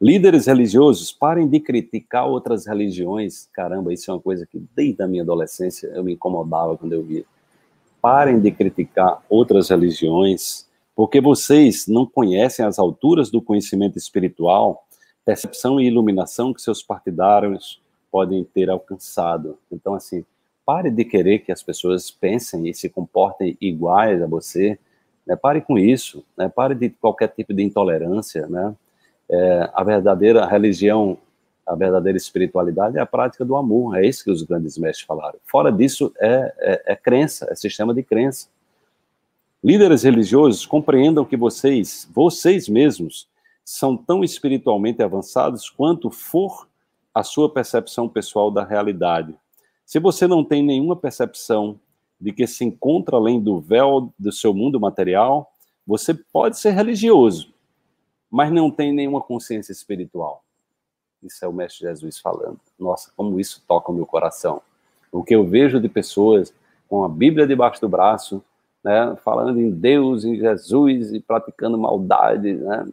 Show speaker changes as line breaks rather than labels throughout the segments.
Líderes religiosos, parem de criticar outras religiões. Caramba, isso é uma coisa que desde a minha adolescência eu me incomodava quando eu via. Parem de criticar outras religiões, porque vocês não conhecem as alturas do conhecimento espiritual, percepção e iluminação que seus partidários podem ter alcançado. Então, assim, pare de querer que as pessoas pensem e se comportem iguais a você. Né? Pare com isso. Né? Pare de qualquer tipo de intolerância. Né? É, a verdadeira religião, a verdadeira espiritualidade é a prática do amor. É isso que os grandes mestres falaram. Fora disso, é, é, é crença, é sistema de crença. Líderes religiosos, compreendam que vocês, vocês mesmos, são tão espiritualmente avançados quanto for a sua percepção pessoal da realidade. Se você não tem nenhuma percepção de que se encontra além do véu do seu mundo material, você pode ser religioso, mas não tem nenhuma consciência espiritual. Isso é o Mestre Jesus falando. Nossa, como isso toca o meu coração. O que eu vejo de pessoas com a Bíblia debaixo do braço, né, falando em Deus, em Jesus e praticando maldade, né,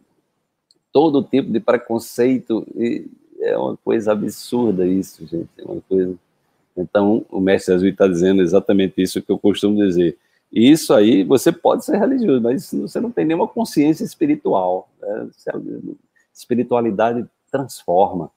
todo tipo de preconceito e é uma coisa absurda isso, gente. É uma coisa. Então, o mestre Jesus está dizendo exatamente isso que eu costumo dizer. E isso aí, você pode ser religioso, mas você não tem nenhuma consciência espiritual. Né? Espiritualidade transforma.